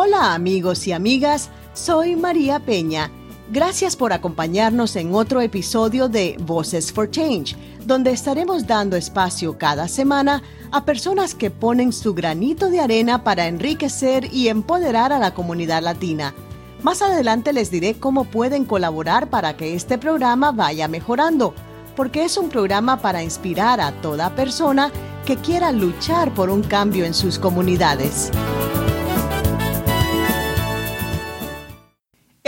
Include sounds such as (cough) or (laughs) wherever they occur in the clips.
Hola amigos y amigas, soy María Peña. Gracias por acompañarnos en otro episodio de Voices for Change, donde estaremos dando espacio cada semana a personas que ponen su granito de arena para enriquecer y empoderar a la comunidad latina. Más adelante les diré cómo pueden colaborar para que este programa vaya mejorando, porque es un programa para inspirar a toda persona que quiera luchar por un cambio en sus comunidades.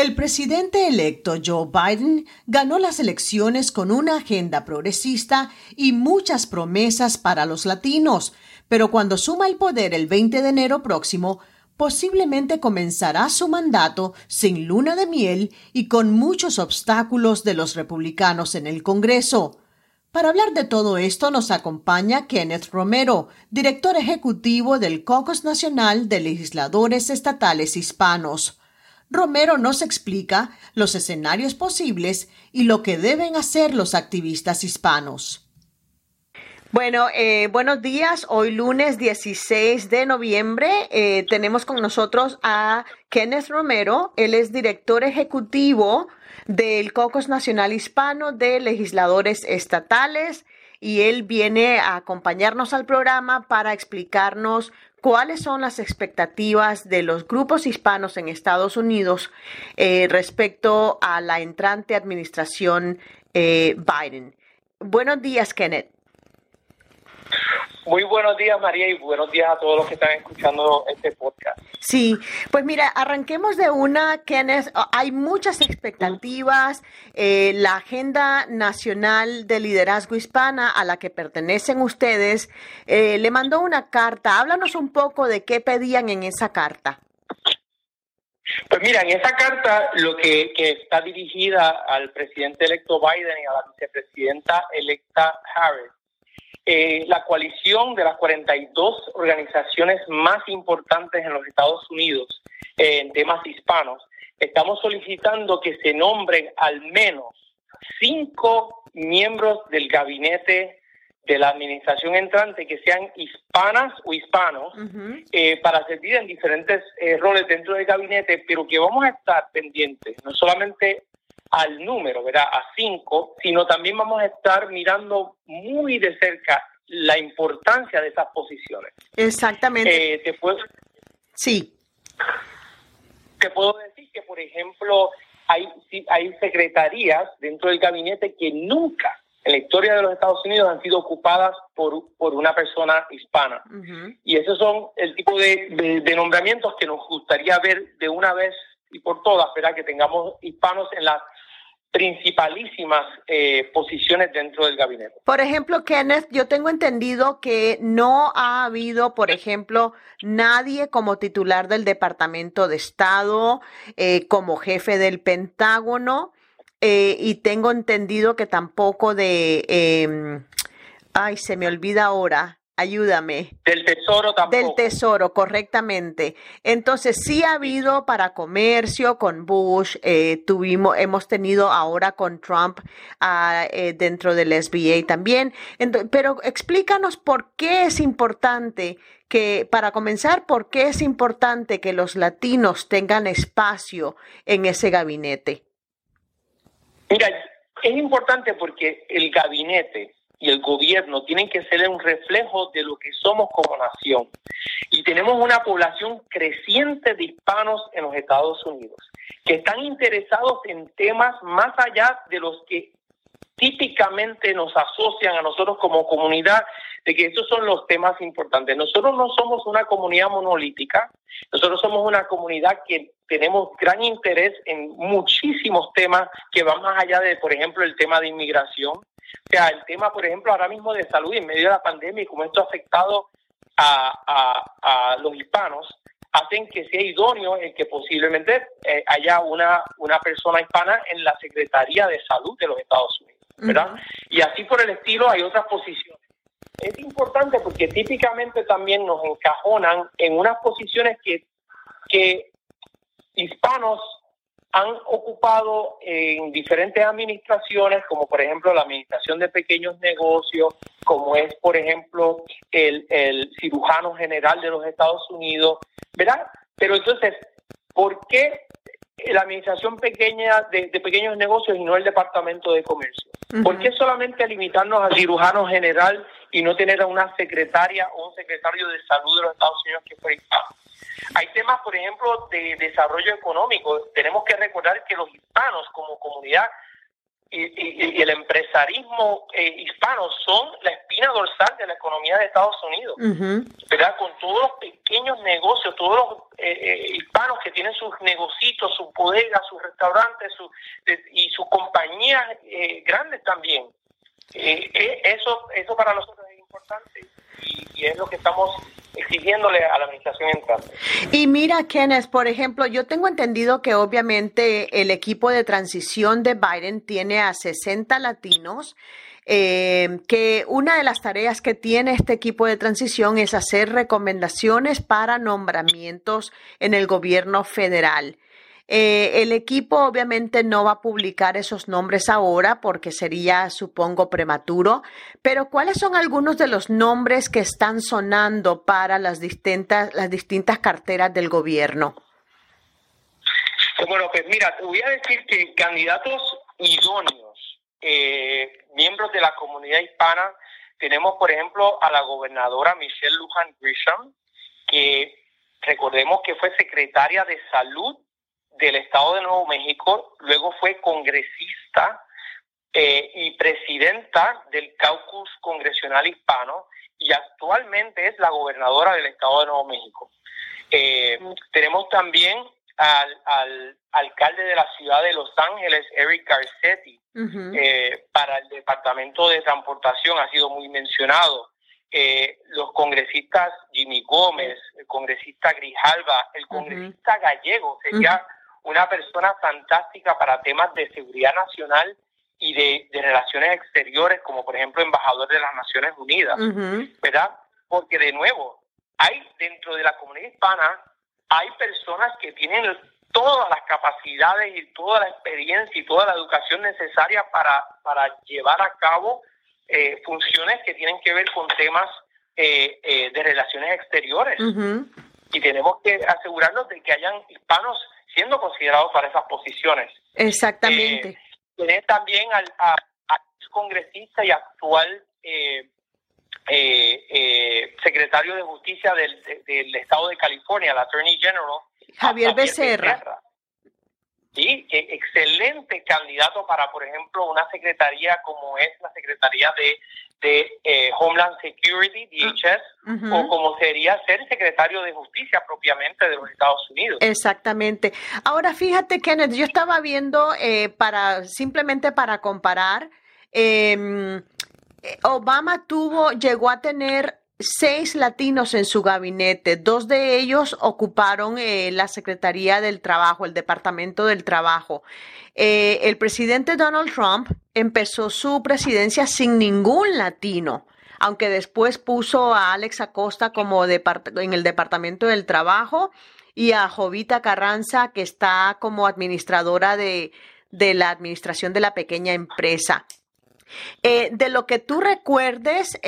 El presidente electo Joe Biden ganó las elecciones con una agenda progresista y muchas promesas para los latinos, pero cuando suma el poder el 20 de enero próximo, posiblemente comenzará su mandato sin luna de miel y con muchos obstáculos de los republicanos en el Congreso. Para hablar de todo esto nos acompaña Kenneth Romero, director ejecutivo del Caucus Nacional de Legisladores Estatales Hispanos. Romero nos explica los escenarios posibles y lo que deben hacer los activistas hispanos. Bueno, eh, buenos días. Hoy lunes 16 de noviembre eh, tenemos con nosotros a Kenneth Romero. Él es director ejecutivo del Caucus Nacional Hispano de Legisladores Estatales y él viene a acompañarnos al programa para explicarnos ¿Cuáles son las expectativas de los grupos hispanos en Estados Unidos eh, respecto a la entrante administración eh, Biden? Buenos días, Kenneth. Muy buenos días, María, y buenos días a todos los que están escuchando este podcast. Sí, pues mira, arranquemos de una, Kenneth. Hay muchas expectativas. Eh, la Agenda Nacional de Liderazgo Hispana, a la que pertenecen ustedes, eh, le mandó una carta. Háblanos un poco de qué pedían en esa carta. Pues mira, en esa carta lo que, que está dirigida al presidente electo Biden y a la vicepresidenta electa Harris eh, la coalición de las 42 organizaciones más importantes en los Estados Unidos eh, en temas hispanos, estamos solicitando que se nombren al menos cinco miembros del gabinete de la administración entrante que sean hispanas o hispanos eh, para servir en diferentes roles dentro del gabinete, pero que vamos a estar pendientes no solamente al número, ¿verdad? A cinco, sino también vamos a estar mirando muy de cerca la importancia de esas posiciones. Exactamente. Eh, te puedo, sí. Te puedo decir que, por ejemplo, hay, hay secretarías dentro del gabinete que nunca en la historia de los Estados Unidos han sido ocupadas por, por una persona hispana. Y esos son el tipo de, de, nombramientos que nos gustaría ver de una vez y por todas, ¿verdad? Que tengamos hispanos en las principalísimas eh, posiciones dentro del gabinete. Por ejemplo, Kenneth, yo tengo entendido que no ha habido, por ejemplo, nadie como titular del Departamento de Estado, eh, como jefe del Pentágono, eh, y tengo entendido que tampoco de, em, ay, se me olvida ahora, Ayúdame. Del tesoro tampoco. Del tesoro, correctamente. Entonces, sí ha habido para comercio con Bush, eh, tuvimos, hemos tenido ahora con Trump ah, eh, dentro del SBA también. pero explícanos por qué es importante que, para comenzar, por qué es importante que los latinos tengan espacio en ese gabinete. Mira, es importante porque el gabinete y el gobierno tienen que ser un reflejo de lo que somos como nación. Y tenemos una población creciente de hispanos en los Estados Unidos que están interesados en temas más allá de los que típicamente nos asocian a nosotros como comunidad, de que estos son los temas importantes. Nosotros no somos una comunidad monolítica, nosotros somos una comunidad que tenemos gran interés en muchísimos temas que van más allá de, por ejemplo, el tema de inmigración, o sea, el tema, por ejemplo, ahora mismo de salud en medio de la pandemia y cómo esto ha afectado a, los hispanos, hacen que sea idóneo el que posiblemente eh, haya una, una persona hispana en la Secretaría de Salud de los Estados Unidos, ¿verdad? Y así por el estilo hay otras posiciones. Es importante porque típicamente también nos encajonan en unas posiciones que, que hispanos han ocupado en diferentes administraciones, como por ejemplo la Administración de Pequeños Negocios, como es por ejemplo el, cirujano general de los Estados Unidos, ¿verdad? Pero entonces, ¿por qué la administración pequeña de, pequeños negocios y no el departamento de comercio? ¿Por qué solamente limitarnos al cirujano general y no tener a una secretaria o un secretario de salud de los Estados Unidos que fue? Hay temas, por ejemplo, de desarrollo económico. Tenemos que recordar que los hispanos como comunidad y, el empresarismo eh, hispano son la espina dorsal de la economía de Estados Unidos, ¿verdad? Con todos los pequeños negocios, todos los eh, eh, hispanos que tienen sus negocios, sus bodegas, sus restaurantes y sus compañías grandes también. eso, eso para nosotros es importante y es lo que estamos exigiéndole a la administración entrante. Y mira, Kenneth, por ejemplo, yo tengo entendido que obviamente el equipo de transición de Biden tiene a 60 latinos. Eh, que una de las tareas que tiene este equipo de transición es hacer recomendaciones para nombramientos en el gobierno federal. Eh, el equipo obviamente no va a publicar esos nombres ahora porque sería, supongo, prematuro, pero ¿cuáles son algunos de los nombres que están sonando para las distintas, las distintas carteras del gobierno? Bueno, pues mira, te voy a decir que candidatos idóneos, eh, miembros de la comunidad hispana, tenemos por ejemplo a la gobernadora Michelle Lujan Grisham, que recordemos que fue secretaria de salud del Estado de Nuevo México, luego fue congresista eh, y presidenta del caucus congresional hispano y actualmente es la gobernadora del Estado de Nuevo México. Eh, tenemos también al, alcalde de la ciudad de Los Ángeles, Eric Garcetti, eh, para el Departamento de Transportación, ha sido muy mencionado. los congresistas Jimmy Gómez, el congresista Grijalva, el congresista gallego, sería una persona fantástica para temas de seguridad nacional y de, relaciones exteriores, como por ejemplo embajador de las Naciones Unidas, ¿verdad? Porque de nuevo, hay dentro de la comunidad hispana, hay personas que tienen todas las capacidades y toda la experiencia y toda la educación necesaria para, para llevar a cabo eh, funciones que tienen que ver con temas eh, eh, de relaciones exteriores. Y tenemos que asegurarnos de que hayan hispanos siendo considerados para esas posiciones. Exactamente. Eh, también al, congresista y actual eh, eh, secretario de Justicia del, Estado de California, el Attorney General, Javier, Becerra. Sí, excelente candidato para, por ejemplo, una secretaría como es la Secretaría de, eh, Homeland Security, DHS, o como sería ser secretario de Justicia propiamente de los Estados Unidos. Exactamente. Ahora, fíjate, Kenneth, yo estaba viendo eh, para simplemente para comparar. Em, Obama tuvo, llegó a tener seis latinos en su gabinete. Dos de ellos ocuparon eh, la Secretaría del Trabajo, el Departamento del Trabajo. Eh, el presidente Donald Trump empezó su presidencia sin ningún latino, aunque después puso a Alex Acosta como en el Departamento del Trabajo y a Jovita Carranza, que está como administradora de, la administración de la pequeña empresa. Eh, de lo que tú recuerdes,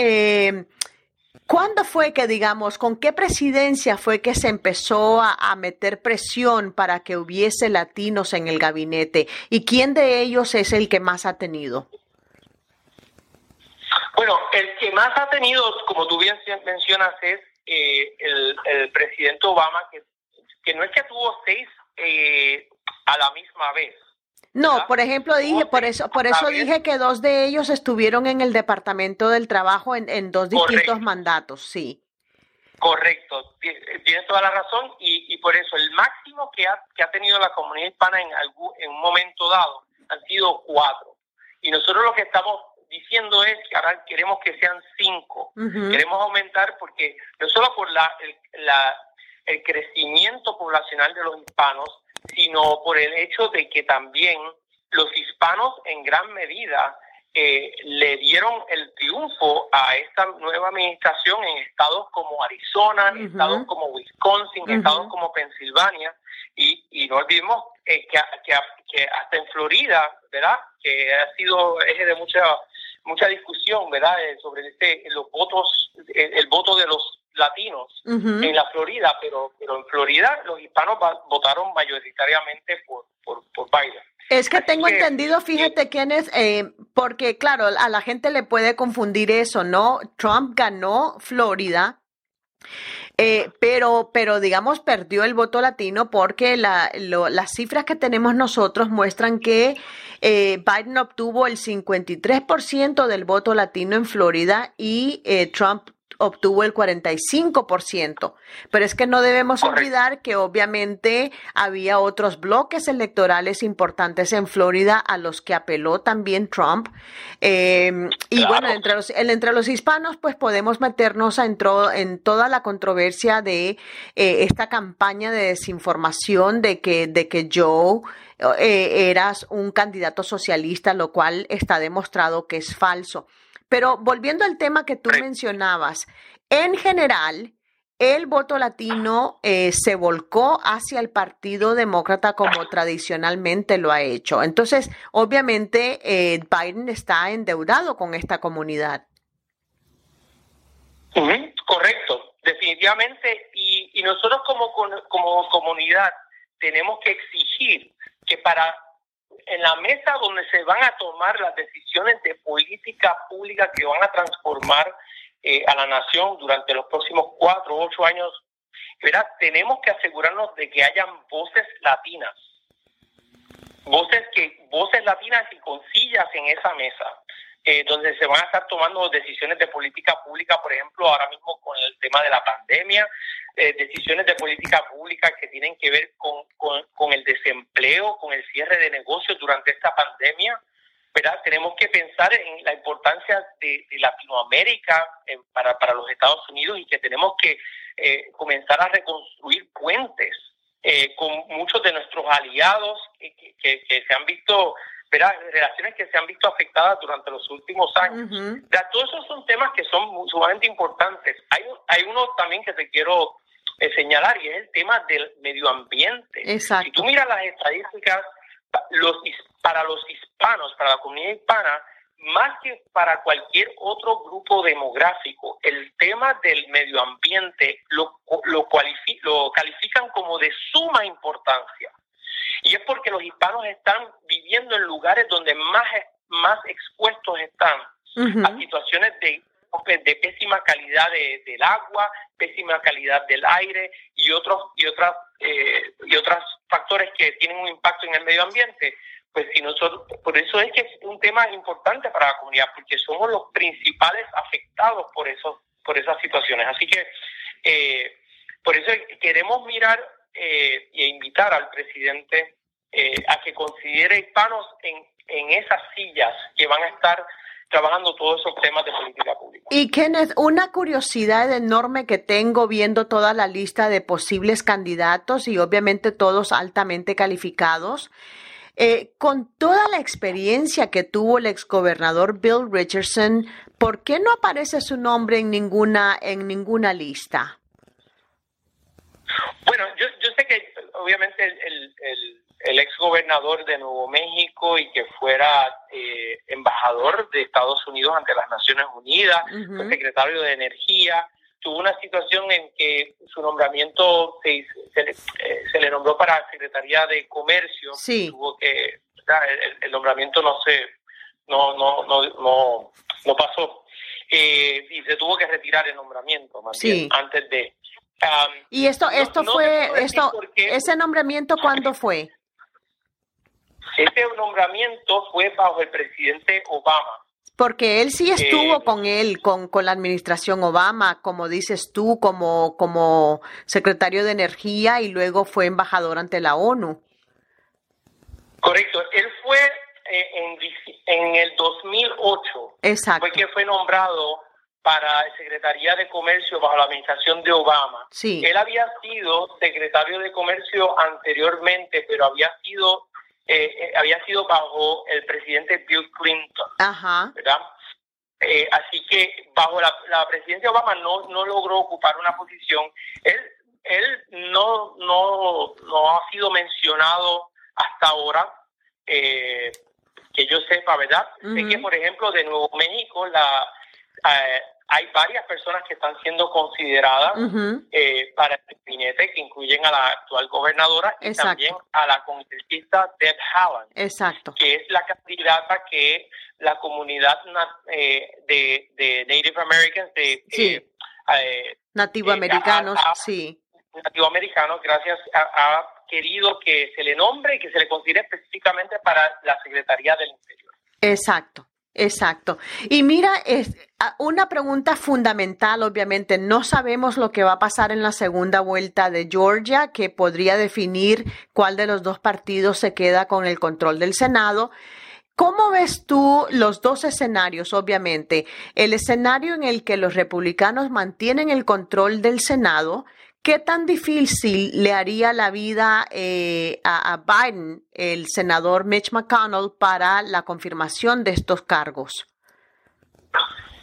¿Cuándo fue que, digamos, con qué presidencia fue que se empezó a, meter presión para que hubiese latinos en el gabinete? ¿Y quién de ellos es el que más ha tenido? Bueno, el que más ha tenido, como tú bien mencionas, es eh, el, presidente Obama, que, que no es que tuvo seis eh, a la misma vez, no, por ejemplo, dije, por eso, por eso dije que dos de ellos estuvieron en el Departamento del Trabajo en, dos distintos mandatos, sí. Correcto, tienes toda la razón y, por eso el máximo que ha, que ha tenido la comunidad hispana en, algún, en un momento dado han sido cuatro. Y nosotros lo que estamos diciendo es que ahora queremos que sean cinco. Queremos aumentar porque no solo por la, el, la, el crecimiento poblacional de los hispanos, sino por el hecho de que también los hispanos en gran medida eh, le dieron el triunfo a esta nueva administración en estados como Arizona, en estados como Wisconsin, en estados como Pensilvania, y, y no olvidemos eh, que, que, hasta en Florida, ¿verdad? Que ha sido eje de mucha mucha discusión, ¿verdad? Eh, sobre este, los votos, el, voto de los latinos en la Florida, pero, pero en Florida los hispanos votaron mayoritariamente por, por, por Biden. Es que tengo entendido, fíjate quién es, eh, porque claro, a la gente le puede confundir eso, ¿no? Trump ganó Florida, eh, pero, pero digamos, perdió el voto latino porque la, las cifras que tenemos nosotros muestran que eh, Biden obtuvo el 53% del voto latino en Florida y Trump obtuvo el 45%. Pero es que no debemos olvidar que obviamente había otros bloques electorales importantes en Florida a los que apeló también Trump. Em, y bueno, entre los, entre los hispanos, pues podemos meternos en, en toda la controversia de eh, esta campaña de desinformación de que, de que Joe eh, eras un candidato socialista, lo cual está demostrado que es falso. Pero volviendo al tema que tú mencionabas, en general, el voto latino eh, se volcó hacia el Partido Demócrata como tradicionalmente lo ha hecho. Entonces, obviamente, eh, Biden está endeudado con esta comunidad. correcto, definitivamente. Y, nosotros como, como comunidad tenemos que exigir que para en la mesa donde se van a tomar las decisiones de política pública que van a transformar eh, a la nación durante los próximos cuatro o ocho años, ¿verdad? tenemos que asegurarnos de que hayan voces latinas, voces que voces latinas y con sillas en esa mesa. Eh, donde se van a estar tomando decisiones de política pública, por ejemplo, ahora mismo con el tema de la pandemia, eh, decisiones de política pública que tienen que ver con, con, el desempleo, con el cierre de negocios durante esta pandemia. ¿verdad? Tenemos que pensar en la importancia de, Latinoamérica para, para los Estados Unidos y que tenemos que eh, comenzar a reconstruir puentes con muchos de nuestros aliados que, que se han visto relaciones que se han visto afectadas durante los últimos años. todos esos son temas que son sumamente importantes. Hay, hay uno también que te quiero eh, señalar y es el tema del medio ambiente. Si tú miras las estadísticas, los, para los hispanos, para la comunidad hispana, más que para cualquier otro grupo demográfico, el tema del medio ambiente lo, lo, lo califican como de suma importancia. Y es porque los hispanos están viviendo en lugares donde más, más expuestos están a situaciones de, de pésima calidad del agua, pésima calidad del aire y otros y otras eh, y otros factores que tienen un impacto en el medio ambiente. Pues si nosotros, por eso es que es un tema importante para la comunidad, porque somos los principales afectados por esos, por esas situaciones. Así que eh, por eso queremos mirar eh, e invitar al presidente eh, a que considere hispanos en, en esas sillas que van a estar trabajando todos esos temas de política pública. Y Kenneth, una curiosidad enorme que tengo viendo toda la lista de posibles candidatos y obviamente todos altamente calificados. Eh, con toda la experiencia que tuvo el exgobernador Bill Richardson, ¿por qué no aparece su nombre en ninguna, en ninguna lista? Bueno, yo, yo sé que obviamente el, el, el, ex gobernador de Nuevo México y que fuera eh, embajador de Estados Unidos ante las Naciones Unidas, secretario de Energía, tuvo una situación en que su nombramiento se, se, le, eh, le nombró para Secretaría de Comercio. Sí. Tuvo que, el, nombramiento no se, no, no, no, no, no pasó. Eh, y se tuvo que retirar el nombramiento más bien, antes de y esto, esto fue, esto, ese nombramiento, ¿cuándo fue? Ese nombramiento fue bajo el presidente Obama. Porque él sí estuvo eh, con él, con, con, la administración Obama, como dices tú, como, como secretario de Energía y luego fue embajador ante la ONU. Correcto, él fue eh, en, en el 2008. Exacto. Fue que fue nombrado para Secretaría de Comercio bajo la administración de Obama. Sí. Él había sido secretario de Comercio anteriormente, pero había sido eh, eh, había sido bajo el presidente Bill Clinton. Ajá. ¿Verdad? Eh, así que bajo la, la presidencia de Obama no, no logró ocupar una posición. Él, él no, no, no ha sido mencionado hasta ahora, que yo sepa, ¿verdad? Sé que, por ejemplo, de Nuevo México, la, hay varias personas que están siendo consideradas eh, para el gabinete, que incluyen a la actual gobernadora y también a la congresista Deb Haaland, Exacto. que es la candidata que la comunidad eh, de, de, Native Americans, de eh, nativoamericanos, sí. Nativoamericanos, gracias, ha querido que se le nombre y que se le considere específicamente para la Secretaría del Interior. Exacto. Exacto. Y mira, es una pregunta fundamental, obviamente, no sabemos lo que va a pasar en la segunda vuelta de Georgia, que podría definir cuál de los dos partidos se queda con el control del Senado. ¿Cómo ves tú los dos escenarios, obviamente? El escenario en el que los republicanos mantienen el control del Senado ¿Qué tan difícil le haría la vida eh, a, Biden, el senador Mitch McConnell, para la confirmación de estos cargos?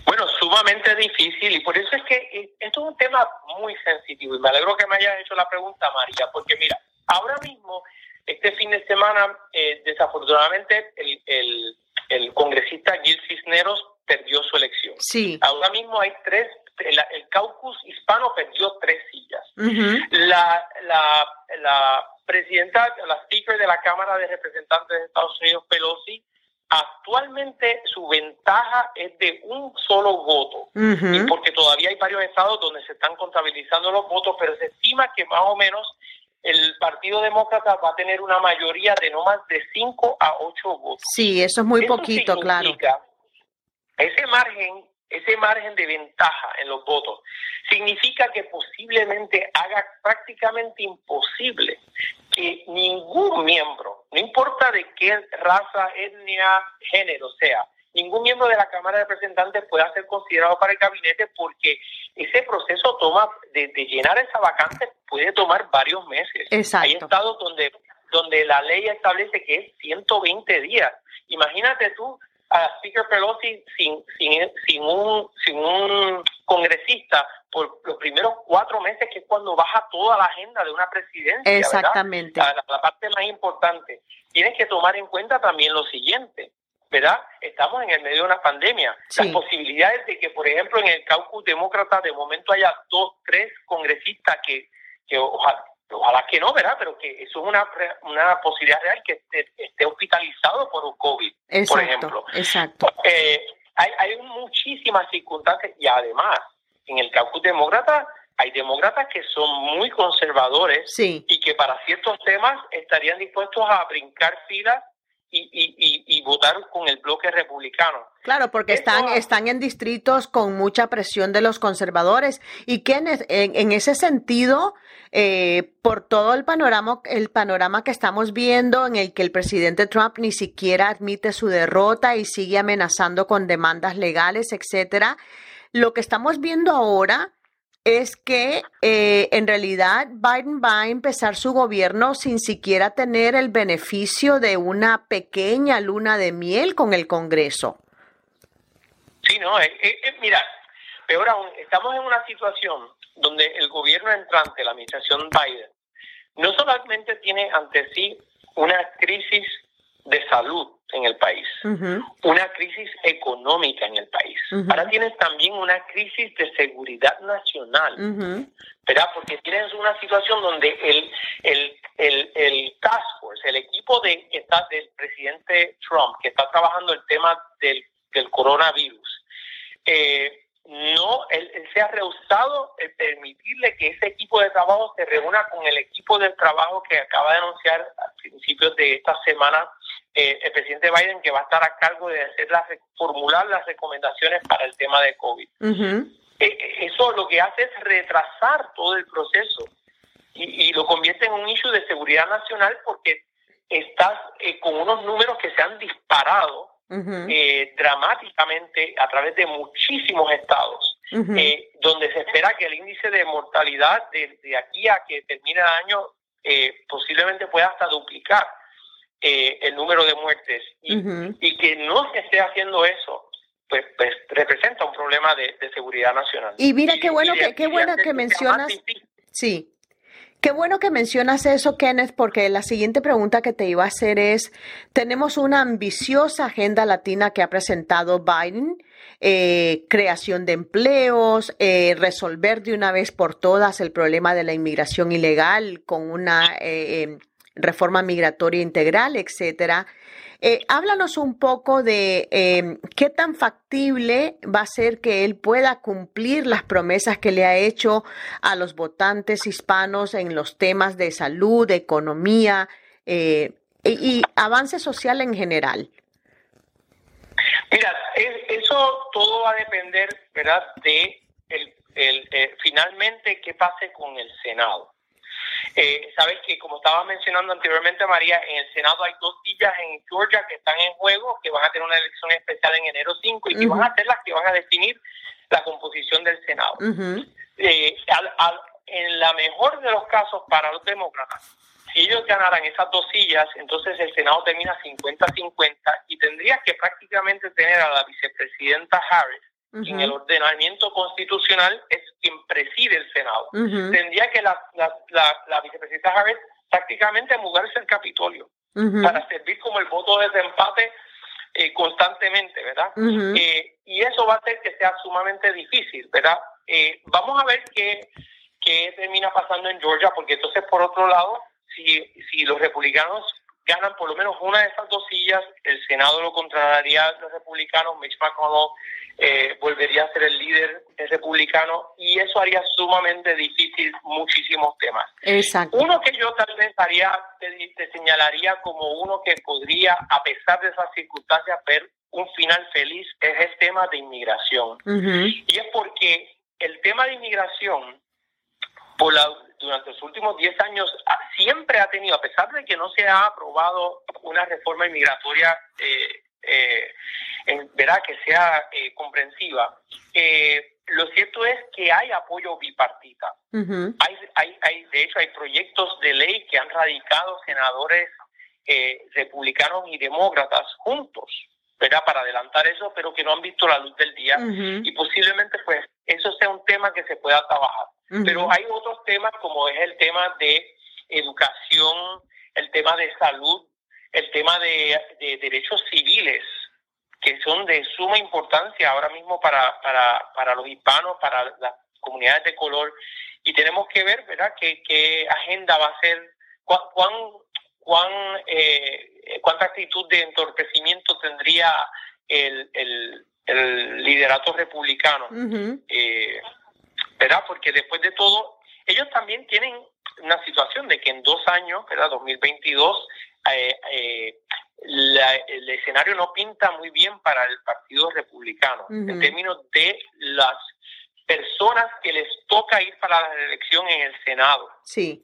Bueno, sumamente difícil y por eso es que eh, esto es un tema muy sensitivo y me alegro que me hayas hecho la pregunta, María, porque mira, ahora mismo, este fin de semana, eh, desafortunadamente, el, el, el congresista Gil Cisneros perdió su elección. Sí. Ahora mismo hay tres el, caucus hispano perdió tres la, la, la presidenta, la speaker de la Cámara de Representantes de Estados Unidos, Pelosi, actualmente su ventaja es de un solo voto, porque todavía hay varios estados donde se están contabilizando los votos, pero se estima que más o menos el Partido Demócrata va a tener una mayoría de no más de cinco a ocho votos. Sí, eso es muy poquito, claro. Ese margen ese margen de ventaja en los votos, significa que posiblemente haga prácticamente imposible que ningún miembro, no importa de qué raza, etnia, género sea, ningún miembro de la Cámara de Representantes pueda ser considerado para el gabinete porque ese proceso toma de, llenar esa vacante puede tomar varios meses. Hay estados donde donde la ley establece que es 120 días. Imagínate tú a Speaker Pelosi sin, sin, sin, un, sin un congresista por los primeros cuatro meses, que es cuando baja toda la agenda de una presidencia. Exactamente. La, parte más importante. Tienes que tomar en cuenta también lo siguiente. ¿verdad? Estamos en el medio de una pandemia. Las posibilidades de que, por ejemplo, en el caucus demócrata de momento haya dos, tres congresistas que, que ojalá, que no, ¿verdad? Pero que eso es una, una posibilidad real que esté, hospitalizado por un COVID, por ejemplo. Exacto. Eh, hay, hay muchísimas circunstancias y además en el caucus demócrata hay demócratas que son muy conservadores y que para ciertos temas estarían dispuestos a brincar filas y, y, votar con el bloque republicano. Claro, porque están, están en distritos con mucha presión de los conservadores y que en, ese sentido, eh, por todo el panorama, el panorama que estamos viendo en el que el presidente Trump ni siquiera admite su derrota y sigue amenazando con demandas legales, etcétera, lo que estamos viendo ahora es que eh, en realidad Biden va a empezar su gobierno sin siquiera tener el beneficio de una pequeña luna de miel con el Congreso. Sí, no, eh, eh, mira, peor aún, estamos en una situación donde el gobierno entrante, la administración Biden, no solamente tiene ante sí una crisis de salud en el país, una crisis económica en el país. Ahora tienes también una crisis de seguridad nacional, ¿verdad? Porque tienes una situación donde el, el, el, el task force, el equipo de, está, del presidente Trump, que está trabajando el tema del, del coronavirus, eh, no, él, se ha rehusado el permitirle que ese equipo de trabajo se reúna con el equipo de trabajo que acaba de anunciar a principios de esta semana eh, el presidente Biden, que va a estar a cargo de hacer las, formular las recomendaciones para el tema de COVID. Eh, eh, eso lo que hace es retrasar todo el proceso y, lo convierte en un issue de seguridad nacional porque estás con unos números que se han disparado dramáticamente a través de muchísimos estados, donde se espera que el índice de mortalidad de, de aquí a que termine el año posiblemente pueda hasta duplicar. Eh, el número de muertes y, que no se esté haciendo eso, pues, pues representa un problema de, seguridad nacional. Y mira qué bueno que qué bueno que mencionas. Sí. Qué bueno que mencionas eso, Kenneth, porque la siguiente pregunta que te iba a hacer es, tenemos una ambiciosa agenda latina que ha presentado Biden, eh, creación de empleos, eh, resolver de una vez por todas el problema de la inmigración ilegal con una eh, reforma migratoria integral, etcétera. Eh, háblanos un poco de em, qué tan factible va a ser que él pueda cumplir las promesas que le ha hecho a los votantes hispanos en los temas de salud, de economía eh, y, avance social en general. Mira, eso todo va a depender, ¿verdad?, de el, eh, finalmente qué pase con el Senado. Eh, sabes que, como estaba mencionando anteriormente, María, en el Senado hay dos sillas en Georgia que están en juego, que van a tener una elección especial en enero 5 y que van a ser las que van a definir la composición del Senado. Eh, en la mejor de los casos para los demócratas, si ellos ganaran esas dos sillas, entonces el Senado termina 50-50 y tendrías que prácticamente tener a la vicepresidenta Harris en el ordenamiento constitucional es quien preside el Senado. Tendría que la, la, vicepresidenta Harris prácticamente mudarse el Capitolio para servir como el voto de desempate eh, constantemente, ¿verdad? Eh, y eso va a hacer que sea sumamente difícil, ¿verdad? Eh, vamos a ver qué, qué termina pasando en Georgia, porque entonces, por otro lado, si, si los republicanos ganan por lo menos una de esas dos sillas, el Senado lo controlaría a los republicanos, Mitch McConnell eh, volvería a ser el líder republicano y eso haría sumamente difícil muchísimos temas. Exacto. Uno que yo tal vez haría, te, señalaría como uno que podría, a pesar de esas circunstancias, ver un final feliz es el tema de inmigración. Y es porque el tema de inmigración, por la, durante los últimos 10 años siempre ha tenido, a pesar de que no se ha aprobado una reforma inmigratoria, eh, eh, verá que sea eh, comprensiva, lo cierto es que hay apoyo bipartita. hay, hay, hay, de hecho, hay proyectos de ley que han radicado senadores republicanos y demócratas juntos. ¿Verdad? para adelantar eso, pero que no han visto la luz del día y posiblemente pues eso sea un tema que se pueda trabajar. Pero hay otros temas como es el tema de educación, el tema de salud, el tema de, derechos civiles, que son de suma importancia ahora mismo para, para, para los hispanos, para las comunidades de color. Y tenemos que ver, ¿verdad?, qué, qué agenda va a ser, cuán, cuán, eh, cuánta actitud de entorpecimiento tendría el, el, liderato republicano. eh, ¿verdad? Porque después de todo, ellos también tienen una situación de que en dos años, ¿verdad? 2022, eh, eh, el escenario no pinta muy bien para el Partido Republicano en términos de las personas que les toca ir para la elección en el Senado. Sí.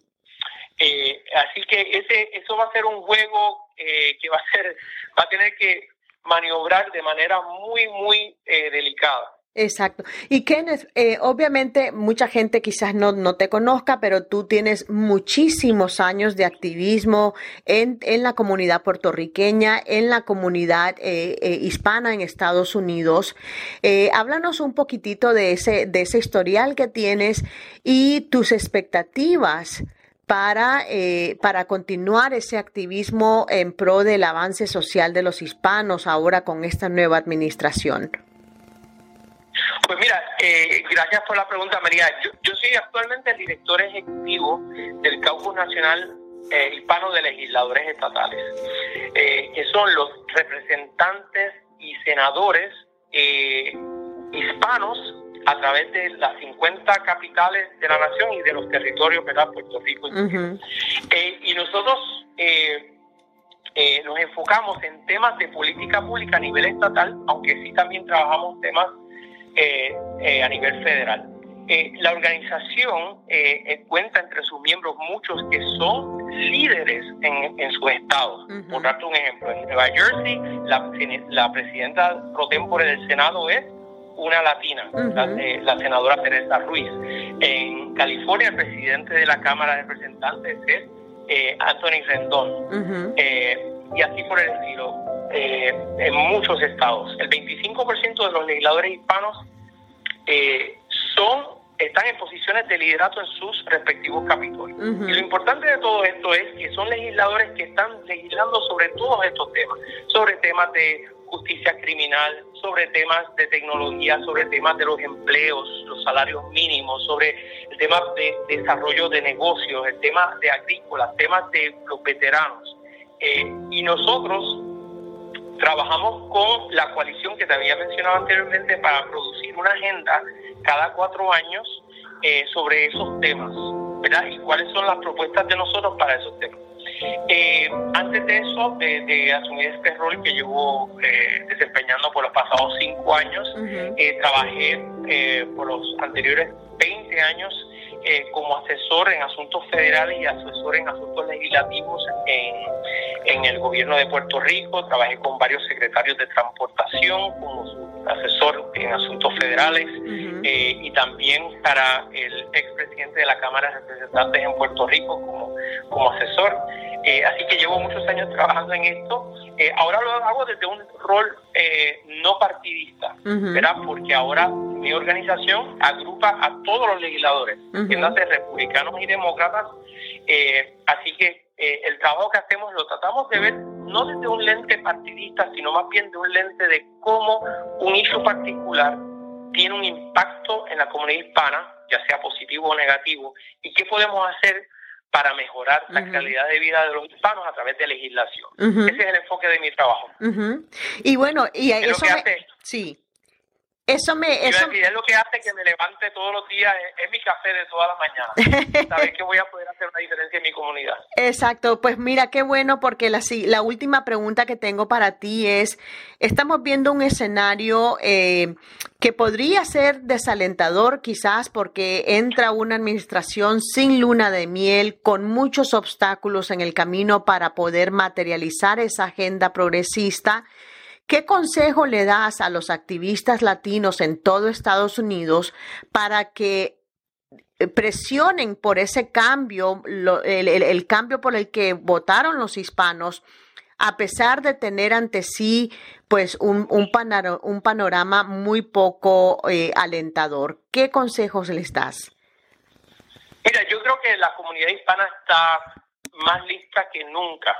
Eh, así que ese eso va a ser un juego que va a ser va a tener que maniobrar de manera muy muy delicada. Exacto. Y Kenneth, eh, obviamente mucha gente quizás no, no, te conozca, pero tú tienes muchísimos años de activismo en, en la comunidad puertorriqueña, en la comunidad eh, eh, hispana en Estados Unidos. háblanos un poquitito de ese, de ese historial que tienes y tus expectativas para, para continuar ese activismo en pro del avance social de los hispanos ahora con esta nueva administración. Pues mira, eh, gracias por la pregunta, María. Yo, soy actualmente el director ejecutivo del Caucus Nacional eh, Hispano de Legisladores Estatales, eh, que son los representantes y senadores hispanos a través de las 50 capitales de la nación y de los territorios, ¿verdad? Puerto Rico. y nosotros nos enfocamos en temas de política pública a nivel estatal, aunque sí también trabajamos temas eh, eh, a nivel federal. Eh, la organización cuenta entre sus miembros muchos que son líderes en, en sus estados. Por darte un ejemplo, en Nueva Jersey la, la presidenta pro tempore del Senado es una latina, la, senadora Teresa Ruiz. En California el presidente de la Cámara de Representantes es Anthony Rendón. y así por el estilo eh, en muchos estados. El 25% de los legisladores hispanos eh, son están en posiciones de liderato en sus respectivos capítulos. Y lo importante de todo esto es que son legisladores que están legislando sobre todos estos temas, sobre temas de justicia criminal, sobre temas de tecnología, sobre temas de los empleos, los salarios mínimos, sobre el tema de desarrollo de negocios, el tema de agrícolas, temas de los veteranos. Eh, y nosotros trabajamos con la coalición que te había mencionado anteriormente para producir una agenda cada cuatro años eh, sobre esos temas, ¿verdad? Y cuáles son las propuestas de nosotros para esos temas. Eh, antes de eso, de, asumir este rol que llevo eh, desempeñando por los pasados cinco años, eh, trabajé por los anteriores 20 años como asesor en asuntos federales y asesor en asuntos legislativos en, en el gobierno de Puerto Rico. Trabajé con varios secretarios de transportación como asesor en asuntos federales y también para el expresidente de la Cámara de Representantes en Puerto Rico como, como asesor. Eh, así que llevo muchos años trabajando en esto. Eh, ahora lo hago desde un rol eh, no partidista, ¿verdad? Porque ahora mi organización agrupa a todos los legisladores, uh republicanos y demócratas. así que el trabajo que hacemos lo tratamos de ver no desde un lente partidista, sino más bien de un lente de cómo un issue particular tiene un impacto en la comunidad hispana, ya sea positivo o negativo, y qué podemos hacer para mejorar la calidad de vida de los hispanos a través de legislación. Ese es el enfoque de mi trabajo. Y bueno, y eso sí. Eso me... Eso... es lo que hace que me levante todos los días, es, mi café de todas las mañanas. (laughs) Saber que voy a poder una diferencia en mi comunidad. Exacto, pues mira qué bueno porque la, la última pregunta que tengo para ti es, estamos viendo un escenario eh, que podría ser desalentador quizás porque entra una administración sin luna de miel, con muchos obstáculos en el camino para poder materializar esa agenda progresista ¿Qué consejo le das a los activistas latinos en todo Estados Unidos para que presionen por ese cambio, el, cambio por el que votaron los hispanos, a pesar de tener ante sí pues un, un, panorama muy poco eh, alentador? ¿Qué consejos les das? Mira, yo creo que la comunidad hispana está más lista que nunca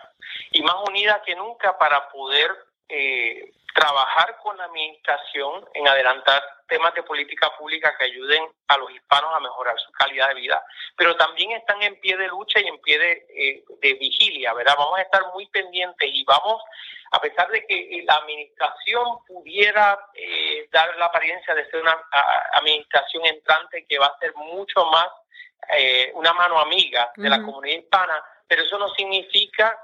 y más unida que nunca para poder eh, trabajar con la administración en adelantar temas de política pública que ayuden a los hispanos a mejorar su calidad de vida, pero también están en pie de lucha y en pie de, eh, vigilia, ¿verdad? Vamos a estar muy pendientes y vamos, a pesar de que la administración pudiera eh, dar la apariencia de ser una administración entrante que va a ser mucho más eh, una mano amiga de la comunidad hispana, pero eso no significa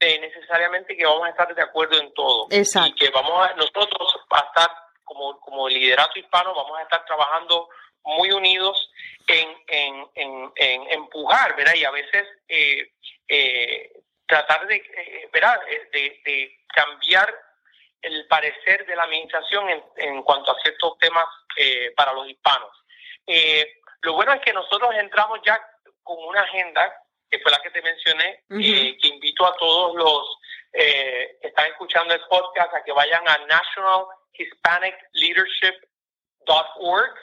necesariamente que vamos a estar de acuerdo en todo. Y que vamos a, nosotros a estar como, como liderato hispano, vamos a estar trabajando muy unidos en, en, en, empujar, ¿verdad? Y a veces eh, eh, tratar de, eh, ¿verdad? De, de, cambiar el parecer de la administración en, en cuanto a ciertos temas para los hispanos. lo bueno es que nosotros entramos ya con una agenda que fue la que te mencioné, que invito a todos los eh, que están escuchando el podcast a que vayan a nationalhispanicleadership.org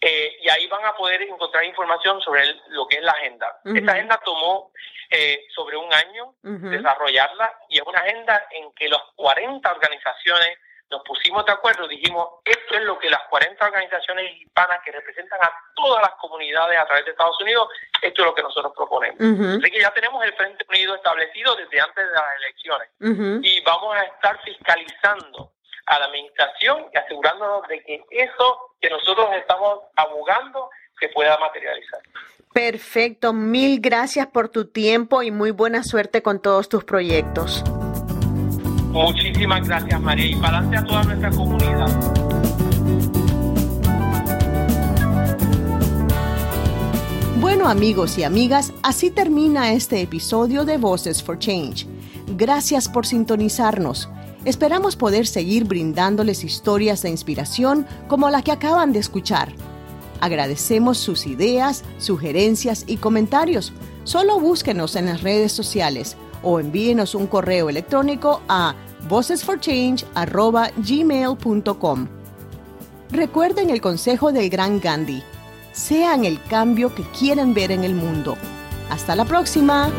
eh, y ahí van a poder encontrar información sobre lo que es la agenda. Esta agenda tomó eh, sobre un año desarrollarla y es una agenda en que las 40 organizaciones nos pusimos de acuerdo, dijimos, esto es lo que las 40 organizaciones hispanas que representan a todas las comunidades a través de Estados Unidos, esto es lo que nosotros proponemos. Así que ya tenemos el Frente Unido establecido desde antes de las elecciones y vamos a estar fiscalizando a la administración y asegurándonos de que eso que nosotros estamos abogando se pueda materializar. Perfecto, mil gracias por tu tiempo y muy buena suerte con todos tus proyectos. Muchísimas gracias, María, y para adelante a toda nuestra comunidad. Bueno amigos y amigas, así termina este episodio de Voices for Change. Gracias por sintonizarnos. Esperamos poder seguir brindándoles historias de inspiración como la que acaban de escuchar. Agradecemos sus ideas, sugerencias y comentarios. Solo búsquenos en las redes sociales o envíenos un correo electrónico a vocesforchange.gmail.com. Recuerden el consejo del gran Gandhi. Sean el cambio que quieren ver en el mundo. Hasta la próxima.